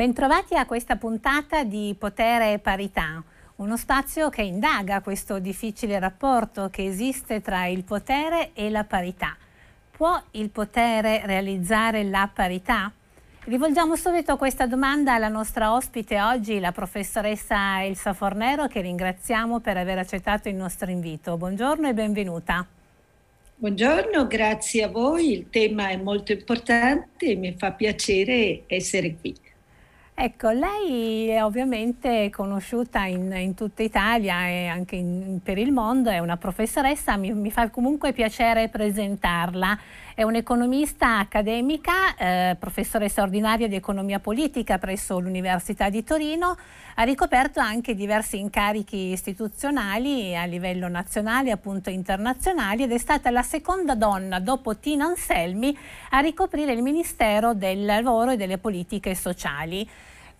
Bentrovati a questa puntata di Potere e Parità, uno spazio che indaga questo difficile rapporto che esiste tra il potere e la parità. Può il potere realizzare la parità? Rivolgiamo subito questa domanda alla nostra ospite oggi, la professoressa Elsa Fornero, che ringraziamo per aver accettato il nostro invito. Buongiorno e benvenuta. Buongiorno, grazie a voi. Il tema è molto importante e mi fa piacere essere qui. Ecco, lei è ovviamente conosciuta in, in tutta Italia e anche in, per il mondo, è una professoressa, mi, mi, fa comunque piacere presentarla. È un'economista accademica, eh, professoressa ordinaria di economia politica presso l'Università di Torino, ha ricoperto anche diversi incarichi istituzionali a livello nazionale e appunto internazionali ed è stata la seconda donna dopo Tina Anselmi a ricoprire il Ministero del Lavoro e delle Politiche Sociali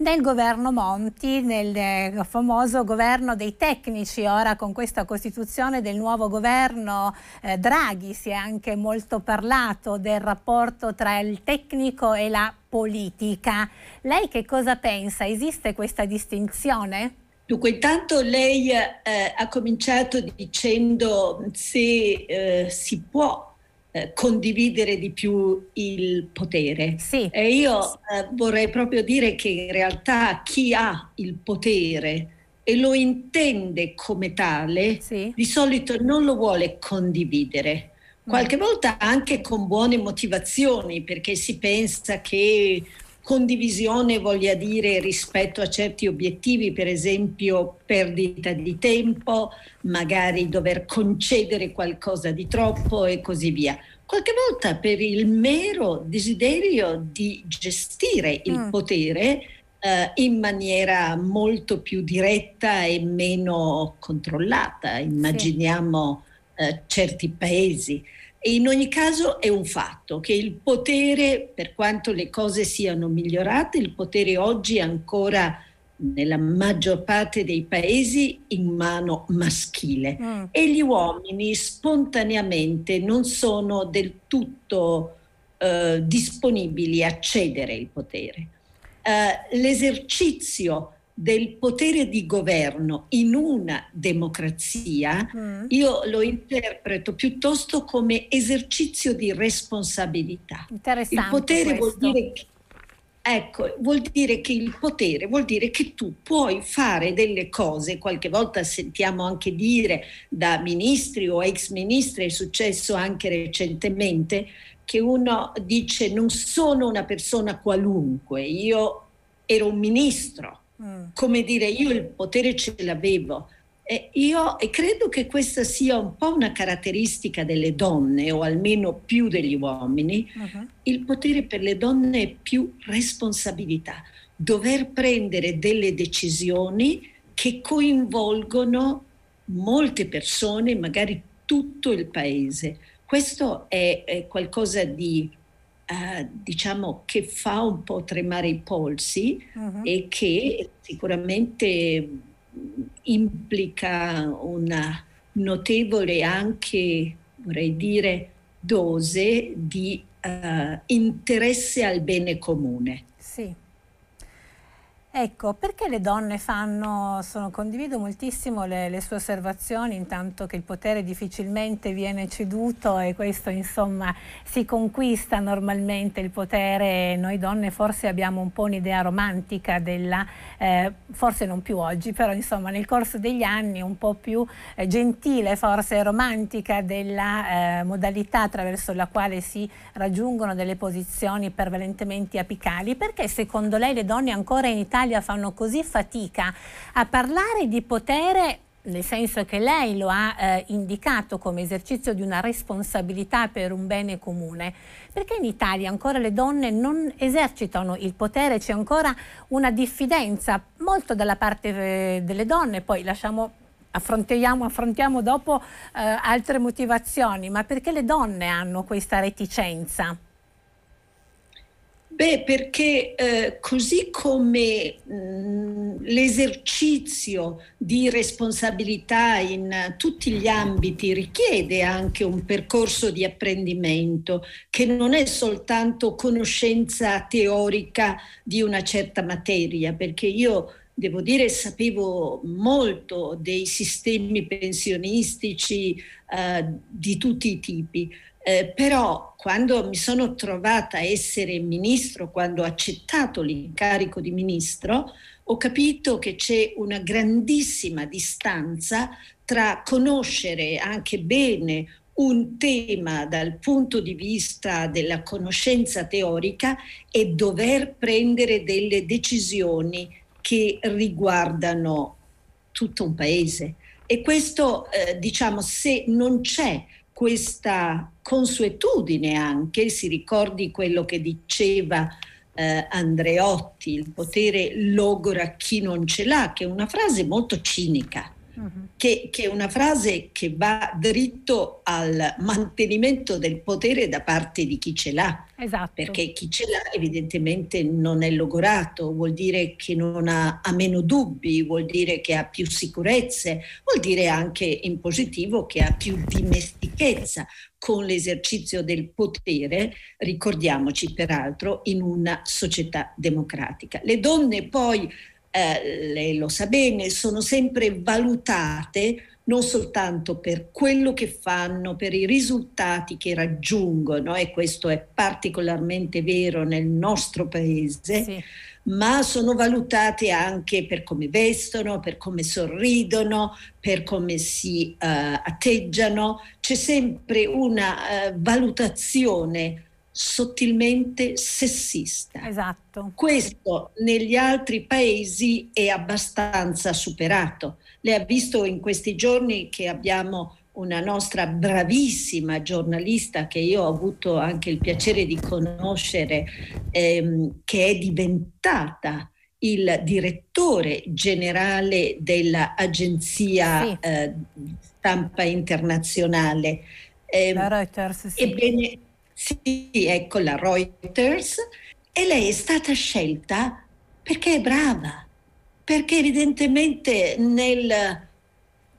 nel governo Monti, nel eh, famoso governo dei tecnici. Ora con questa costituzione del nuovo governo eh, Draghi si è anche molto parlato del rapporto tra il tecnico e la politica. Lei che cosa pensa? Esiste questa distinzione? Dunque, intanto lei eh, ha cominciato dicendo se eh, si può eh, condividere di più il potere. Sì. E io eh, vorrei proprio dire che in realtà chi ha il potere e lo intende come tale, sì. di solito non lo vuole condividere. Qualche mm. volta anche con buone motivazioni, perché si pensa che condivisione voglia dire rispetto a certi obiettivi, per esempio perdita di tempo, magari dover concedere qualcosa di troppo e così via. Qualche volta per il mero desiderio di gestire il mm. potere eh, in maniera molto più diretta e meno controllata. Immaginiamo sì. eh, certi paesi. E in ogni caso è un fatto che il potere, per quanto le cose siano migliorate, il potere oggi è ancora nella maggior parte dei paesi in mano maschile mm. e gli uomini spontaneamente non sono del tutto eh, disponibili a cedere il potere. Eh, l'esercizio del potere di governo in una democrazia, mm. io lo interpreto piuttosto come esercizio di responsabilità. Il potere vuol dire, che, ecco, vuol dire che il potere vuol dire che tu puoi fare delle cose, qualche volta sentiamo anche dire da ministri o ex ministri, è successo anche recentemente, che uno dice non sono una persona qualunque, io ero un ministro Mm. Come dire, io il potere ce l'avevo. E io e credo che questa sia un po' una caratteristica delle donne, o almeno più degli uomini. Uh-huh. Il potere per le donne è più responsabilità, dover prendere delle decisioni che coinvolgono molte persone, magari tutto il paese. Questo è, è qualcosa di eh, diciamo che fa un po' tremare i polsi uh-huh. e che sicuramente implica una notevole anche, vorrei dire, dose di uh, interesse al bene comune. Sì. Ecco, perché le donne fanno, sono, condivido moltissimo le, le, sue osservazioni, intanto che il potere difficilmente viene ceduto e questo insomma si conquista normalmente il potere, noi donne forse abbiamo un po' un'idea romantica della, eh, forse non più oggi, però insomma nel corso degli anni un po' più eh, gentile, forse romantica della eh, modalità attraverso la quale si raggiungono delle posizioni prevalentemente apicali, perché secondo lei le donne ancora in Italia Italia fanno così fatica a parlare di potere nel senso che lei lo ha eh, indicato come esercizio di una responsabilità per un bene comune, perché in Italia ancora le donne non esercitano il potere, c'è ancora una diffidenza molto dalla parte eh, delle donne, poi lasciamo affrontiamo, affrontiamo dopo eh, altre motivazioni, ma perché le donne hanno questa reticenza? Beh, perché eh, così come mh, l'esercizio di responsabilità in tutti gli ambiti richiede anche un percorso di apprendimento che non è soltanto conoscenza teorica di una certa materia, perché io devo dire sapevo molto dei sistemi pensionistici eh, di tutti i tipi eh, però quando mi sono trovata a essere ministro, quando ho accettato l'incarico di ministro, ho capito che c'è una grandissima distanza tra conoscere anche bene un tema dal punto di vista della conoscenza teorica e dover prendere delle decisioni che riguardano tutto un paese. E questo, eh, diciamo, se non c'è questa consuetudine anche, si ricordi quello che diceva eh, Andreotti, il potere logora chi non ce l'ha, che è una frase molto cinica uh-huh. che, che, è una frase che va dritto al mantenimento del potere da parte di chi ce l'ha. Esatto. Perché chi ce l'ha evidentemente non è logorato, vuol dire che non ha, ha meno dubbi, vuol dire che ha più sicurezze, vuol dire anche in positivo che ha più dimestichezza con l'esercizio del potere, ricordiamoci peraltro, in una società democratica. Le donne poi eh, lei lo sa bene, sono sempre valutate non soltanto per quello che fanno, per i risultati che raggiungono, e questo è particolarmente vero nel nostro paese, sì. ma sono valutate anche per come vestono, per come sorridono, per come si uh, atteggiano. C'è sempre una uh, valutazione sottilmente sessista. Esatto. Questo negli altri paesi è abbastanza superato. Lei ha visto in questi giorni che abbiamo una nostra bravissima giornalista che io ho avuto anche il piacere di conoscere, ehm, che è diventata il direttore generale dell'agenzia sì. eh, stampa internazionale. Eh, Reuters, sì. Ebbene, sì, ecco la Reuters, e lei è stata scelta perché è brava, perché evidentemente nel,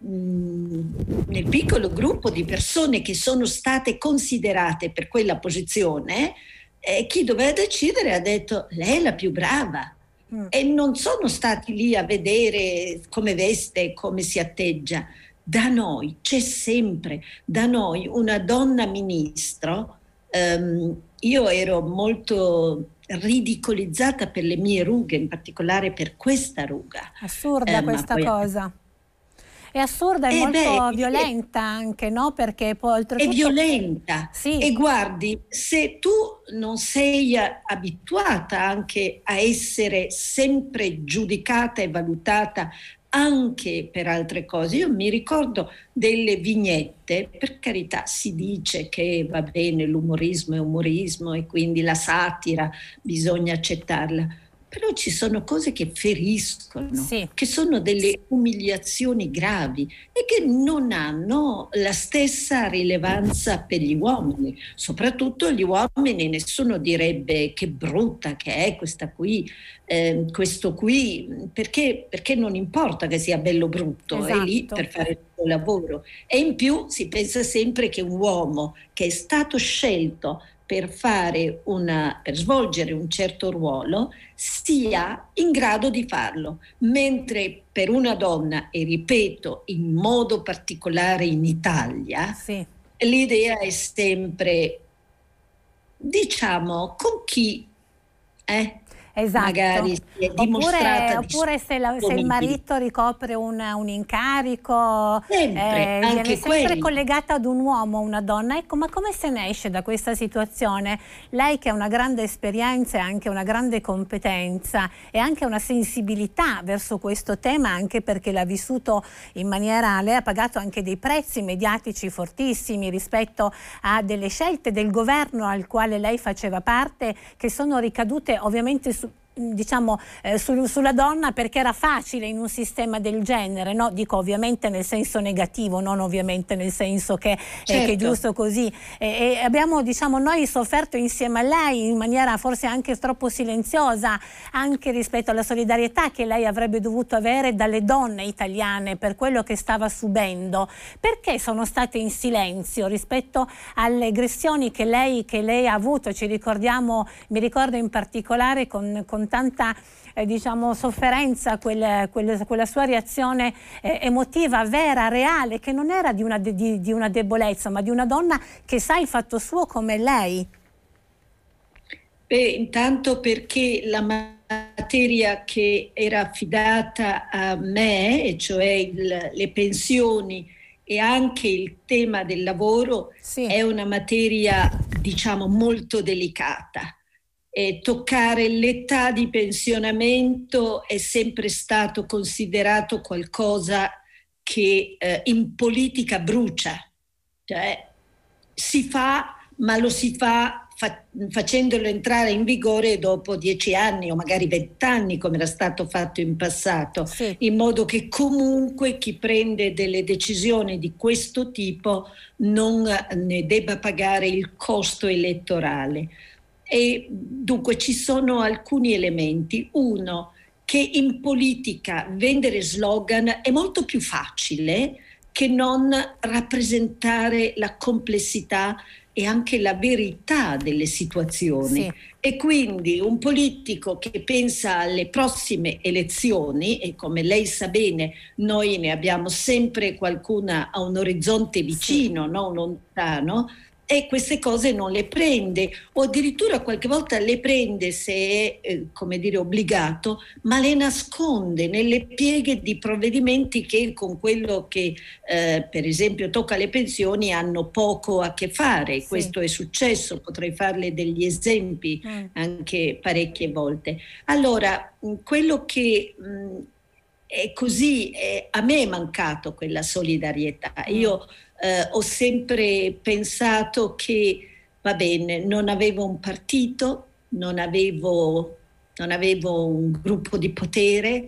mm, nel piccolo gruppo di persone che sono state considerate per quella posizione, eh, chi doveva decidere ha detto lei è la più brava. Mm. E non sono stati lì a vedere come veste, come si atteggia. Da noi c'è sempre, da noi una donna ministro Um, io ero molto ridicolizzata per le mie rughe, in particolare per questa ruga. Assurda eh, questa cosa. È assurda e eh molto beh, violenta è, anche, no? Perché poi oltretutto... È violenta. Sì. E guardi, se tu non sei abituata anche a essere sempre giudicata e valutata anche per altre cose. Io mi ricordo delle vignette, per carità si dice che va bene, l'umorismo è umorismo e quindi la satira bisogna accettarla, però ci sono cose che feriscono, sì. che sono delle umiliazioni gravi e che non hanno la stessa rilevanza per gli uomini. Soprattutto gli uomini, nessuno direbbe che brutta che è questa qui, eh, questo qui, perché, perché, non importa che sia bello o brutto, esatto. è lì per fare il suo lavoro. E in più si pensa sempre che un uomo che è stato scelto per, una, per svolgere un certo ruolo sia in grado di farlo, mentre per una donna, e ripeto in modo particolare in Italia, sì. l'idea è sempre, diciamo, con chi... Eh? Esatto. magari si è dimostrata oppure, oppure se, la, se, il marito ricopre un, un incarico sempre, eh, viene sempre quelli. collegata ad un uomo o una donna ecco ma come se ne esce da questa situazione lei che ha una grande esperienza e anche una grande competenza e anche una sensibilità verso questo tema anche perché l'ha vissuto in maniera lei ha pagato anche dei prezzi mediatici fortissimi rispetto a delle scelte del governo al quale lei faceva parte che sono ricadute ovviamente su diciamo, eh, su, sulla donna perché era facile in un sistema del genere, no? dico ovviamente nel senso negativo, non ovviamente nel senso che, certo. eh, che è certo. giusto così. E, e abbiamo diciamo, noi sofferto insieme a lei in maniera forse anche troppo silenziosa, anche rispetto alla solidarietà che lei avrebbe dovuto avere dalle donne italiane per quello che stava subendo. Perché sono state in silenzio rispetto alle aggressioni che lei, che lei ha avuto? Ci ricordiamo, mi ricordo in particolare con, con tanta eh, diciamo, sofferenza quel, quel, quella sua reazione eh, emotiva vera, reale, che non era di una, di, di una debolezza, ma di una donna che sa il fatto suo come lei. Beh, intanto perché la materia che era affidata a me, e cioè il, le pensioni e anche il tema del lavoro, sì. è una materia, diciamo, molto delicata eh, toccare l'età di pensionamento è sempre stato considerato qualcosa che eh, in politica brucia, cioè si fa, ma lo si fa, fa facendolo entrare in vigore dopo dieci anni o magari vent'anni, come era stato fatto in passato, sì. in modo che comunque chi prende delle decisioni di questo tipo non ne debba pagare il costo elettorale. E dunque ci sono alcuni elementi. Uno, che in politica vendere slogan è molto più facile che non rappresentare la complessità e anche la verità delle situazioni. Sì. E quindi un politico che pensa alle prossime elezioni, e come lei sa bene, noi ne abbiamo sempre qualcuna a un orizzonte vicino, sì. non lontano, e queste cose non le prende o addirittura qualche volta le prende se è, eh, come dire, obbligato, ma le nasconde nelle pieghe di provvedimenti che con quello che eh, per esempio tocca le pensioni hanno poco a che fare. Sì. Questo è successo, potrei farle degli esempi mm. anche parecchie volte. Allora, quello che mh, è così, è, a me è mancato quella solidarietà. Mm. Eh, ho sempre pensato che, va bene, non avevo un partito, non avevo, non avevo un gruppo di potere,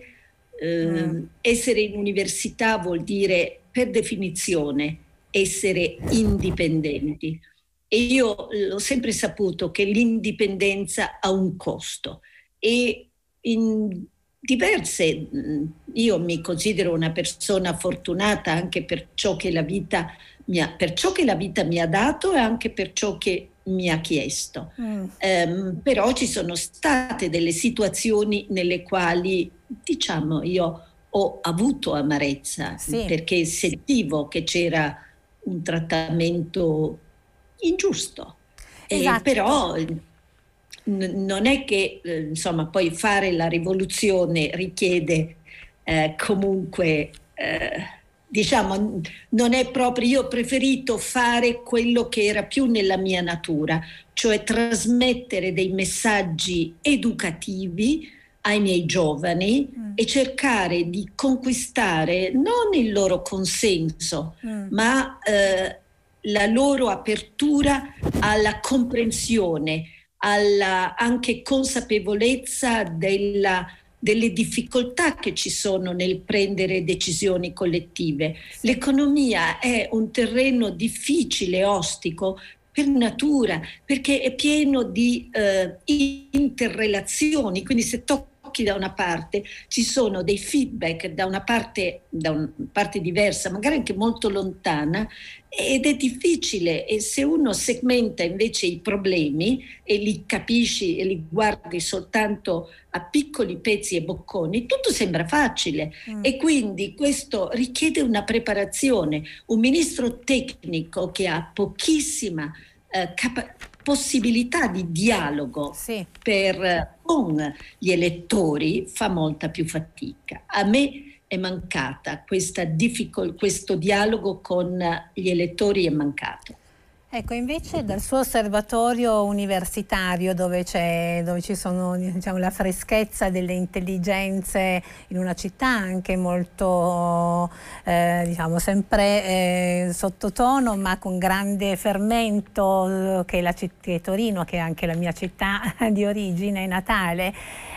eh, mm. essere in università vuol dire per definizione essere indipendenti. E io ho sempre saputo che l'indipendenza ha un costo e in diverse. Mm, io mi considero una persona fortunata anche per ciò che la vita mi ha, per ciò che la vita mi ha dato e anche per ciò che mi ha chiesto. Mm. Um, però ci sono state delle situazioni nelle quali, diciamo, io ho avuto amarezza sì. perché sentivo che c'era un trattamento ingiusto. Esatto. Eh, però non è che eh, insomma poi fare la rivoluzione richiede eh, comunque eh, diciamo non è proprio io ho preferito fare quello che era più nella mia natura cioè trasmettere dei messaggi educativi ai miei giovani mm. e cercare di conquistare non il loro consenso mm. ma eh, la loro apertura alla comprensione alla anche consapevolezza della, delle difficoltà che ci sono nel prendere decisioni collettive. L'economia è un terreno difficile, ostico, per natura, perché è pieno di eh, interrelazioni, quindi se tocca da una parte, ci sono dei feedback da una parte, da una parte diversa, magari anche molto lontana, ed è difficile e se uno segmenta invece i problemi e li capisci e li guardi soltanto a piccoli pezzi e bocconi, tutto sembra facile mm. e quindi questo richiede una preparazione. Un ministro tecnico che ha pochissima eh, capa- possibilità di dialogo sì. per, con gli elettori fa molta più fatica. A me è mancata, difficol- questo dialogo con gli elettori è mancato. Ecco, invece dal suo osservatorio universitario dove, dove ci sono diciamo, la freschezza delle intelligenze in una città anche molto, eh, diciamo, sempre eh, sottotono ma con grande fermento che è, la, che è Torino, che è anche la mia città di origine natale,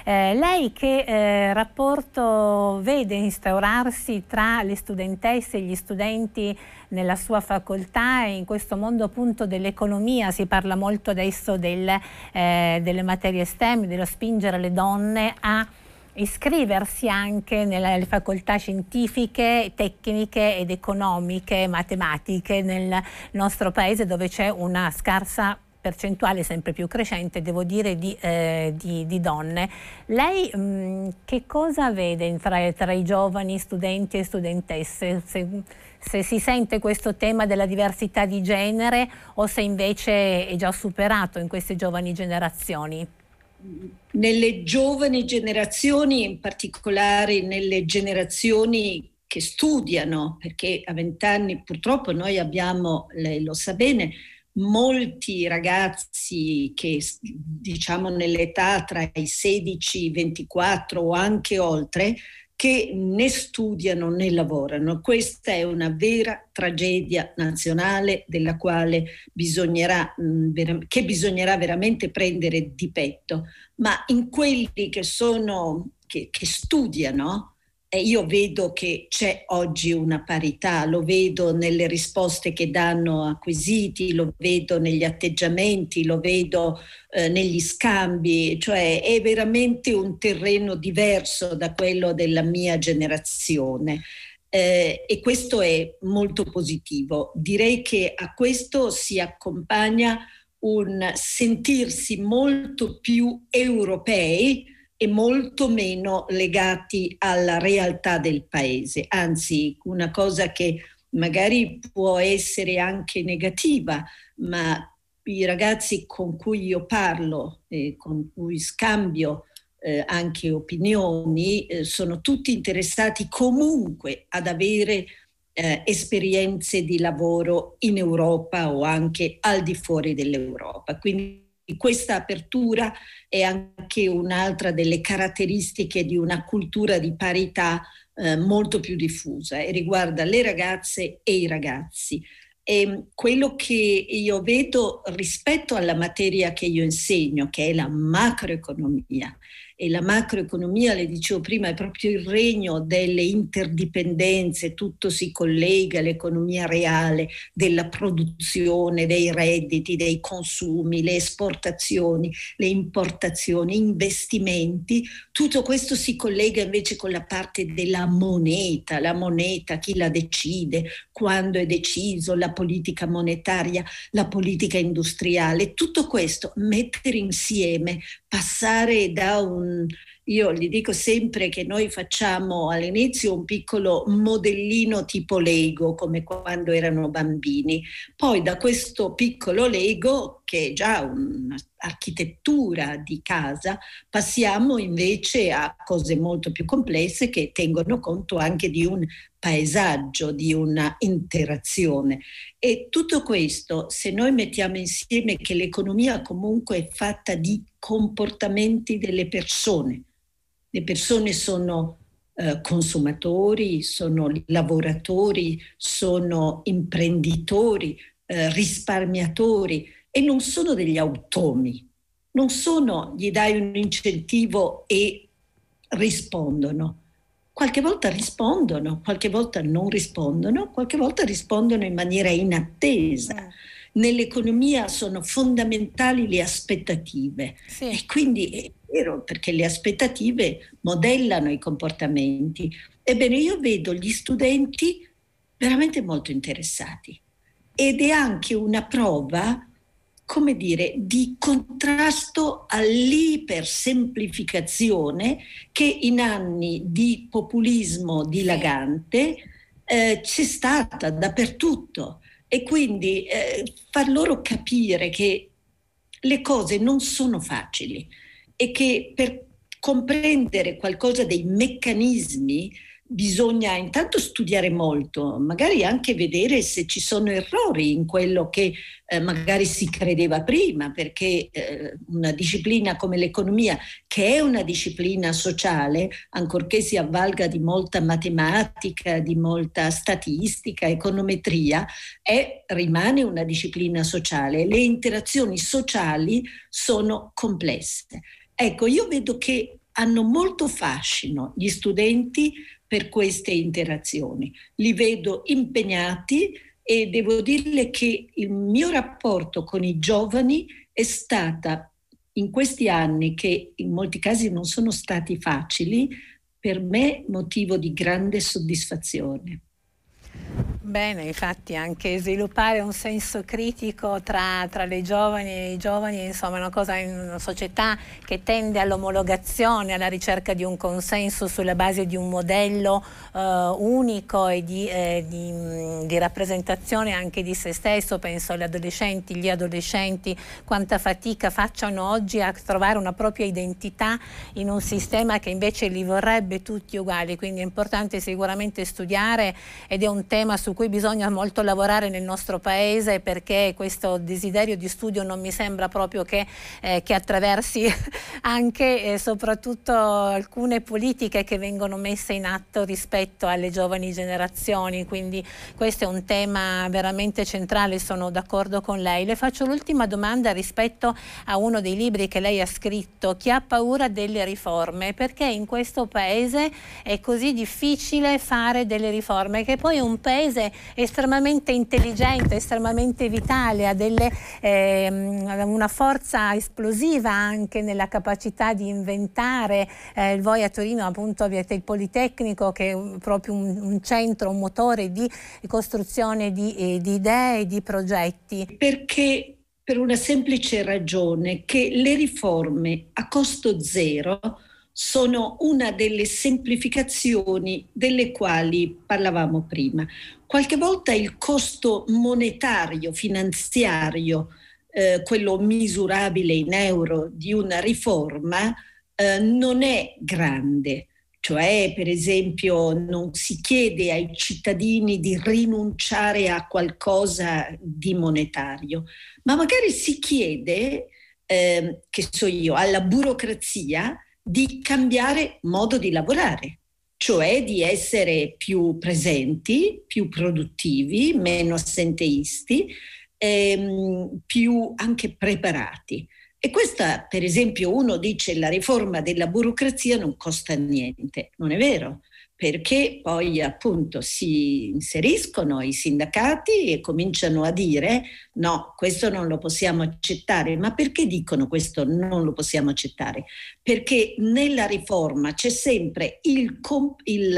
eh, lei che eh, rapporto vede instaurarsi tra le studentesse e gli studenti nella sua facoltà e in questo mondo appunto dell'economia? Si parla molto adesso del, eh, delle materie STEM, dello spingere le donne a iscriversi anche nelle facoltà scientifiche, tecniche ed economiche, matematiche nel nostro paese dove c'è una scarsa percentuale sempre più crescente, devo dire, di, eh, di, di donne. Lei mh, mm, che cosa vede tra, tra, i giovani studenti e studentesse? Se, se si sente questo tema della diversità di genere o se invece è già superato in queste giovani generazioni? Nelle giovani generazioni, in particolare nelle generazioni che studiano, perché a vent'anni purtroppo noi abbiamo, lei lo sa bene, molti ragazzi che diciamo nell'età tra i 16 e i 24 o anche oltre che né studiano né lavorano. Questa è una vera tragedia nazionale della quale bisognerà, che bisognerà veramente prendere di petto. Ma in quelli che, sono, che, che studiano, io vedo che c'è oggi una parità, lo vedo nelle risposte che danno a quesiti, lo vedo negli atteggiamenti, lo vedo eh, negli scambi, cioè è veramente un terreno diverso da quello della mia generazione. Eh, e questo è molto positivo. Direi che a questo si accompagna un sentirsi molto più europei, e molto meno legati alla realtà del paese, anzi una cosa che magari può essere anche negativa, ma i ragazzi con cui io parlo e con cui scambio eh, anche opinioni eh, sono tutti interessati comunque ad avere eh, esperienze di lavoro in Europa o anche al di fuori dell'Europa. Quindi questa apertura è anche un'altra delle caratteristiche di una cultura di parità eh, molto più diffusa e riguarda le ragazze e i ragazzi. E quello che io vedo rispetto alla materia che io insegno, che è la macroeconomia, e la macroeconomia, le dicevo prima, è proprio il regno delle interdipendenze, tutto si collega all'economia reale, della produzione, dei redditi, dei consumi, le esportazioni, le importazioni, investimenti, tutto questo si collega invece con la parte della moneta, la moneta, chi la decide, quando è deciso, la politica monetaria, la politica industriale, tutto questo mettere insieme, passare da un io gli dico sempre che noi facciamo all'inizio un piccolo modellino tipo Lego, come quando erano bambini. Poi da questo piccolo Lego, che è già un'architettura di casa, passiamo invece a cose molto più complesse che tengono conto anche di un paesaggio, di una interazione. E tutto questo, se noi mettiamo insieme che l'economia comunque è fatta di comportamenti delle persone, le persone sono eh, consumatori, sono lavoratori, sono imprenditori, eh, risparmiatori e non sono degli automi, non sono gli dai un incentivo e rispondono. Qualche volta rispondono, qualche volta non rispondono, qualche volta rispondono in maniera inattesa. Nell'economia sono fondamentali le aspettative sì. e quindi è vero perché le aspettative modellano i comportamenti. Ebbene, io vedo gli studenti veramente molto interessati ed è anche una prova come dire, di contrasto all'ipersemplificazione che in anni di populismo dilagante eh, c'è stata dappertutto e quindi eh, far loro capire che le cose non sono facili e che per comprendere qualcosa dei meccanismi bisogna intanto studiare molto, magari anche vedere se ci sono errori in quello che eh, magari si credeva prima, perché eh, una disciplina come l'economia, che è una disciplina sociale, ancorché si avvalga di molta matematica, di molta statistica, econometria, è, rimane una disciplina sociale. Le interazioni sociali sono complesse. Ecco, io vedo che hanno molto fascino gli studenti per queste interazioni. Li vedo impegnati e devo dirle che il mio rapporto con i giovani è stata in questi anni, che in molti casi non sono stati facili, per me motivo di grande soddisfazione. Bene, infatti anche sviluppare un senso critico tra, tra, le giovani e i giovani insomma, è una cosa in una società che tende all'omologazione, alla ricerca di un consenso sulla base di un modello eh, unico e di, eh, di, di, rappresentazione anche di se stesso. Penso agli adolescenti, gli adolescenti, quanta fatica facciano oggi a trovare una propria identità in un sistema che invece li vorrebbe tutti uguali. Quindi è importante sicuramente studiare ed è un tema su cui bisogna molto lavorare nel nostro paese perché questo desiderio di studio non mi sembra proprio che, eh, che attraversi anche e soprattutto alcune politiche che vengono messe in atto rispetto alle giovani generazioni, quindi questo è un tema veramente centrale, sono d'accordo con lei. Le faccio l'ultima domanda rispetto a uno dei libri che lei ha scritto, Chi ha paura delle riforme, perché in questo paese è così difficile fare delle riforme, che poi è un paese estremamente intelligente, estremamente vitale, ha delle, eh, una forza esplosiva anche nella capacità di inventare. Eh, voi a Torino appunto avete il Politecnico che è proprio un, un centro, un motore di costruzione di, eh, di idee di progetti. Perché per una semplice ragione che le riforme a costo zero sono una delle semplificazioni delle quali parlavamo prima. Qualche volta il costo monetario, finanziario, eh, quello misurabile in euro di una riforma, eh, non è grande. Cioè, per esempio, non si chiede ai cittadini di rinunciare a qualcosa di monetario, ma magari si chiede, eh, che so io, alla burocrazia di cambiare modo di lavorare, cioè di essere più presenti, più produttivi, meno assenteisti, ehm, più anche preparati. E questa, per esempio, uno dice la riforma della burocrazia non costa niente, non è vero perché poi appunto si inseriscono i sindacati e cominciano a dire no, questo non lo possiamo accettare. Ma perché dicono questo non lo possiamo accettare? Perché nella riforma c'è sempre il, il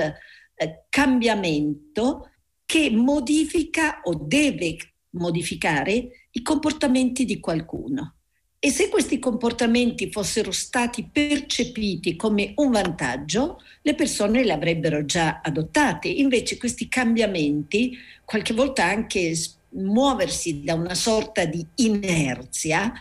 eh, cambiamento che modifica o deve modificare i comportamenti di qualcuno. E se questi comportamenti fossero stati percepiti come un vantaggio, le persone li avrebbero già adottate. Invece questi cambiamenti, qualche volta anche muoversi da una sorta di inerzia,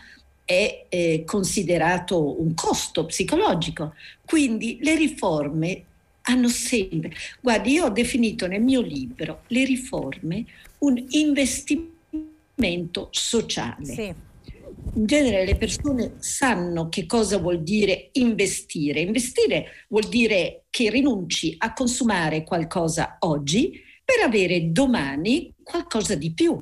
è eh, considerato un costo psicologico. Quindi le riforme hanno sempre, guardi, io ho definito nel mio libro le riforme un investimento sociale. Sì in genere le persone sanno che cosa vuol dire investire. Investire vuol dire che rinunci a consumare qualcosa oggi per avere domani qualcosa di più.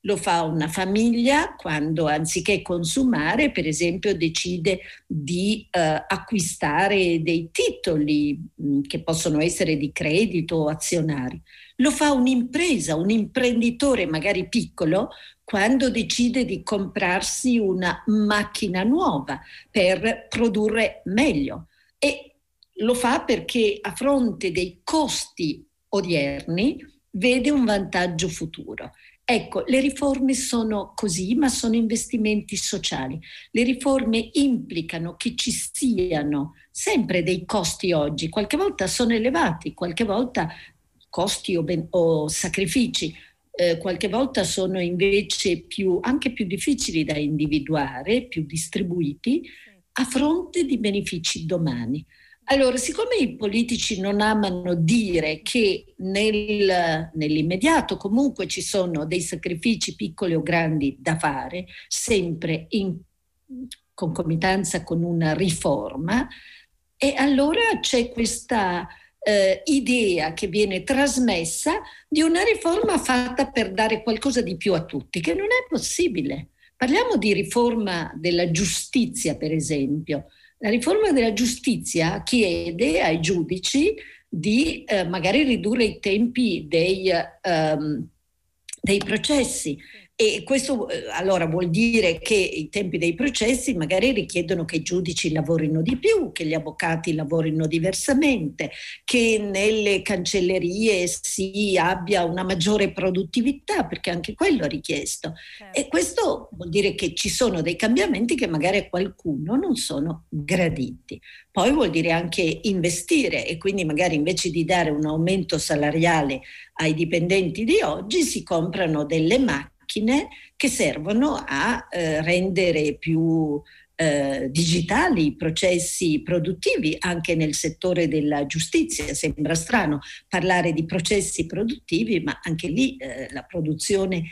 Lo fa una famiglia quando anziché consumare, per esempio, decide di eh, acquistare dei titoli mh, mm, che possono essere di credito o azionari. Lo fa un'impresa, un imprenditore magari piccolo quando decide di comprarsi una macchina nuova per produrre meglio. E lo fa perché a fronte dei costi odierni vede un vantaggio futuro. Ecco, le riforme sono così, ma sono investimenti sociali. Le riforme implicano che ci siano sempre dei costi oggi, qualche volta sono elevati, qualche volta costi o, ben, o sacrifici, eh, qualche volta sono invece più, anche più difficili da individuare, più distribuiti, a fronte di benefici domani. Allora, siccome i politici non amano dire che nel, nell'immediato comunque ci sono dei sacrifici piccoli o grandi da fare, sempre in concomitanza con una riforma, e allora c'è questa eh, idea che viene trasmessa di una riforma fatta per dare qualcosa di più a tutti, che non è possibile. Parliamo di riforma della giustizia, per esempio. La riforma della giustizia chiede ai giudici di eh, magari ridurre i tempi dei, um, dei processi e questo eh, allora vuol dire che i tempi dei processi magari richiedono che i giudici lavorino di più, che gli avvocati lavorino diversamente, che nelle cancellerie si abbia una maggiore produttività, perché anche quello è richiesto. Certo. E questo vuol dire che ci sono dei cambiamenti che magari a qualcuno non sono graditi. Poi vuol dire anche investire e quindi magari invece di dare un aumento salariale ai dipendenti di oggi si comprano delle macchine macchine che servono a eh, rendere più eh, digitali i processi produttivi anche nel settore della giustizia. Sembra strano parlare di processi produttivi, ma anche lì eh, la produzione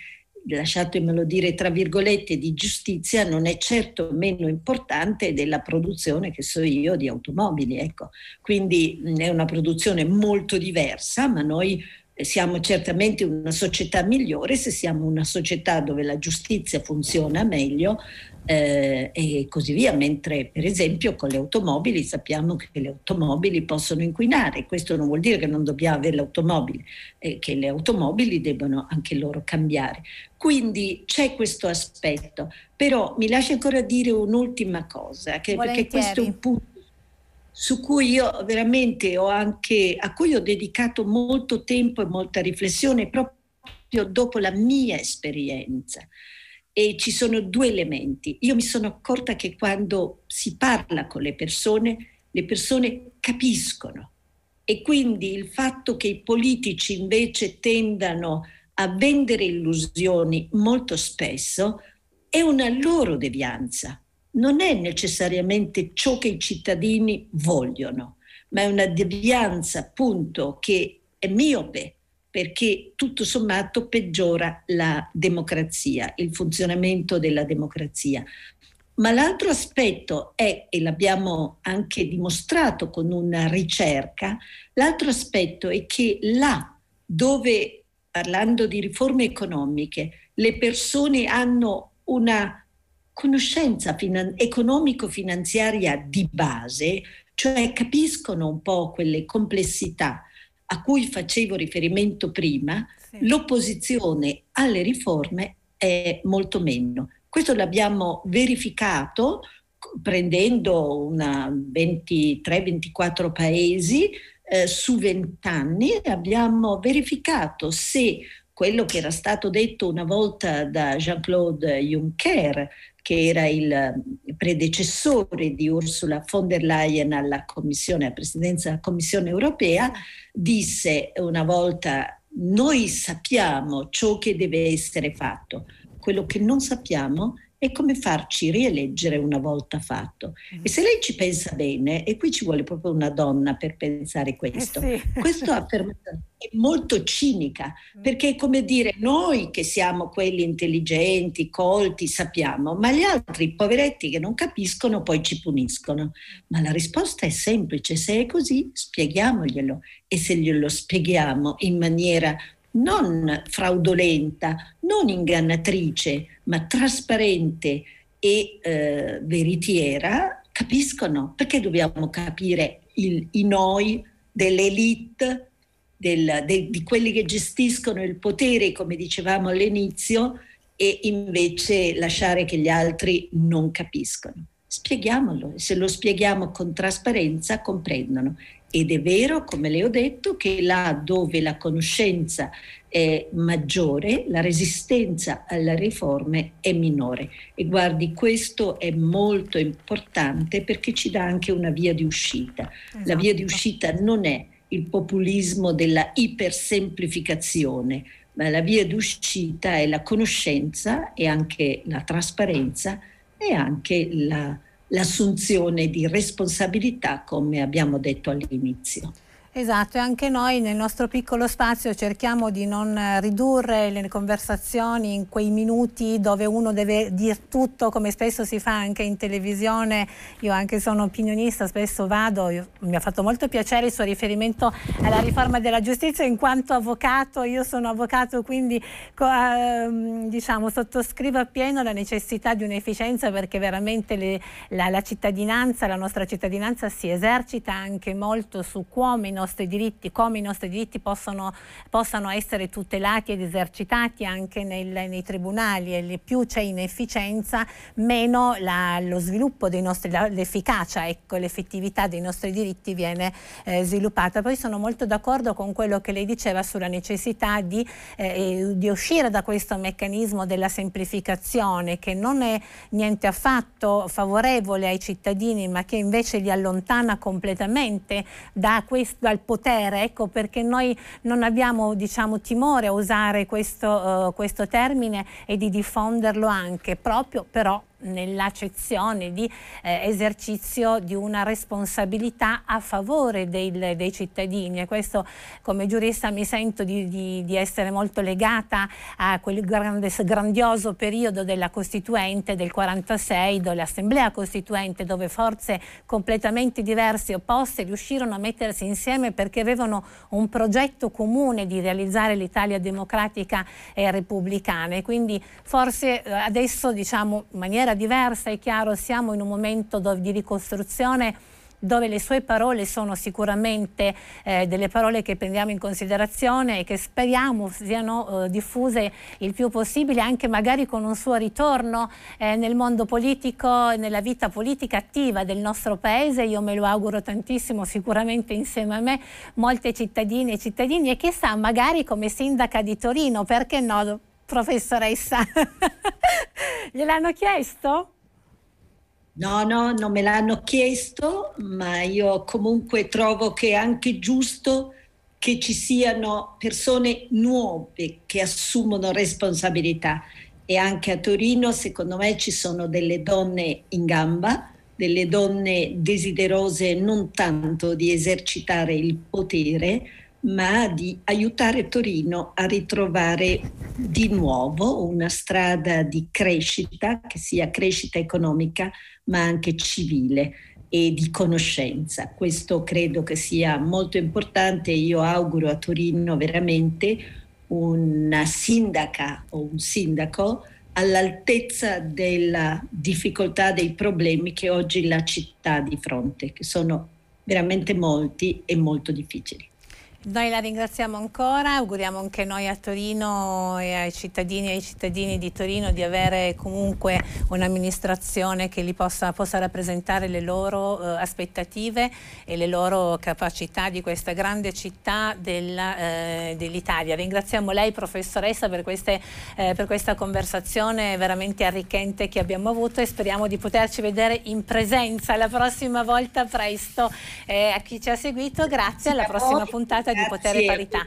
lasciatemelo dire tra virgolette, di giustizia non è certo meno importante della produzione che so io di automobili. Ecco. Quindi è una produzione molto diversa, ma noi siamo certamente una società migliore se siamo una società dove la giustizia funziona meglio eh, e così via, mentre per esempio con le automobili sappiamo che le automobili possono inquinare, questo non vuol dire che non dobbiamo avere l'automobile, eh, che le automobili debbano anche loro cambiare. Quindi c'è questo aspetto, però mi lascia ancora dire un'ultima cosa, che, perché questo è un punto su cui io veramente ho anche, a cui ho dedicato molto tempo e molta riflessione proprio dopo la mia esperienza. E ci sono due elementi. Io mi sono accorta che quando si parla con le persone, le persone capiscono. E quindi il fatto che i politici invece tendano a vendere illusioni molto spesso è una loro devianza non è necessariamente ciò che i cittadini vogliono, ma è una devianza appunto che è miope perché tutto sommato peggiora la democrazia, il funzionamento della democrazia. Ma l'altro aspetto è, e l'abbiamo anche dimostrato con una ricerca, l'altro aspetto è che là dove, parlando di riforme economiche, le persone hanno una conoscenza finan- economico-finanziaria di base, cioè capiscono un po' quelle complessità a cui facevo riferimento prima, sì. l'opposizione alle riforme è molto meno. Questo l'abbiamo verificato prendendo 23-24 paesi eh, su 20 anni abbiamo verificato se quello che era stato detto una volta da Jean-Claude Juncker, che era il predecessore di Ursula von der Leyen alla Commissione, alla Presidenza della Commissione europea, disse una volta noi sappiamo ciò che deve essere fatto, quello che non sappiamo è come farci rieleggere una volta fatto. E se lei ci pensa bene, e qui ci vuole proprio una donna per pensare questo, eh sì. questa affermazione è molto cinica, mm. perché è come dire noi che siamo quelli intelligenti, colti, sappiamo, ma gli altri poveretti che non capiscono poi ci puniscono. Ma la risposta è semplice, se è così spieghiamoglielo e se glielo spieghiamo in maniera non fraudolenta, non ingannatrice, ma trasparente e eh, veritiera, capiscono perché dobbiamo capire il, i noi dell'elite, del, de, di quelli che gestiscono il potere, come dicevamo all'inizio, e invece lasciare che gli altri non capiscono. Spieghiamolo se lo spieghiamo con trasparenza comprendono. Ed è vero, come le ho detto, che là dove la conoscenza è maggiore, la resistenza alle riforme è minore. E guardi, questo è molto importante perché ci dà anche una via di uscita. Esatto. La via di uscita non è il populismo della ipersemplificazione, ma la via di uscita è la conoscenza e anche la trasparenza e anche la l'assunzione di responsabilità, come abbiamo detto all'inizio. Esatto, e anche noi nel nostro piccolo spazio cerchiamo di non ridurre le conversazioni in quei minuti dove uno deve dire tutto, come spesso si fa anche in televisione. Io anche sono opinionista, spesso vado, io, mi ha fatto molto piacere il suo riferimento alla riforma della giustizia in quanto avvocato, io sono avvocato quindi eh, diciamo, sottoscrivo appieno la necessità di un'efficienza perché veramente le, la, la cittadinanza, la nostra cittadinanza si esercita anche molto su come nostri diritti, come i nostri diritti possono, possano essere tutelati ed esercitati anche nel, nei tribunali e più c'è inefficienza, meno la, lo sviluppo dei nostri, l'efficacia, ecco, l'effettività dei nostri diritti viene eh, sviluppata. Poi sono molto d'accordo con quello che lei diceva sulla necessità di, eh, di uscire da questo meccanismo della semplificazione che non è niente affatto favorevole ai cittadini ma che invece li allontana completamente da questo, dal potere, ecco perché noi non abbiamo diciamo, timore a usare questo, uh, questo termine e di diffonderlo anche, proprio però nell'accezione di eh, esercizio di una responsabilità a favore dei, dei, cittadini. E questo come giurista mi sento di, di, di essere molto legata a quel grande, grandioso periodo della Costituente del 46 dell'Assemblea Costituente dove forze completamente diverse e opposte riuscirono a mettersi insieme perché avevano un progetto comune di realizzare l'Italia democratica e repubblicana. E quindi forse eh, adesso diciamo in maniera diversa, è chiaro, siamo in un momento di ricostruzione dove le sue parole sono sicuramente eh, delle parole che prendiamo in considerazione e che speriamo siano eh, diffuse il più possibile anche magari con un suo ritorno eh, nel mondo politico, nella vita politica attiva del nostro paese. Io me lo auguro tantissimo, sicuramente insieme a me, molte cittadine e cittadini e chissà magari come sindaca di Torino, perché no? Professoressa? Gliel'hanno chiesto? No, no, non me l'hanno chiesto, ma io comunque trovo che è anche giusto che ci siano persone nuove che assumono responsabilità e anche a Torino secondo me ci sono delle donne in gamba, delle donne desiderose non tanto di esercitare il potere, ma di aiutare Torino a ritrovare di nuovo una strada di crescita, che sia crescita economica, ma anche civile e di conoscenza. Questo credo che sia molto importante. Io auguro a Torino veramente una sindaca o un sindaco all'altezza della difficoltà dei problemi che oggi la città ha di fronte, che sono veramente molti e molto difficili. Noi la ringraziamo ancora, auguriamo anche noi a Torino e ai cittadini e ai cittadini di Torino di avere comunque un'amministrazione che li possa, possa, rappresentare le loro eh, aspettative e le loro capacità di questa grande città eh, dell'Italia. Eh, dell ringraziamo lei professoressa per, queste, eh, per, questa conversazione veramente arricchente che abbiamo avuto e speriamo di poterci vedere in presenza la prossima volta presto. a chi ci ha seguito grazie, alla prossima puntata di potere e parità.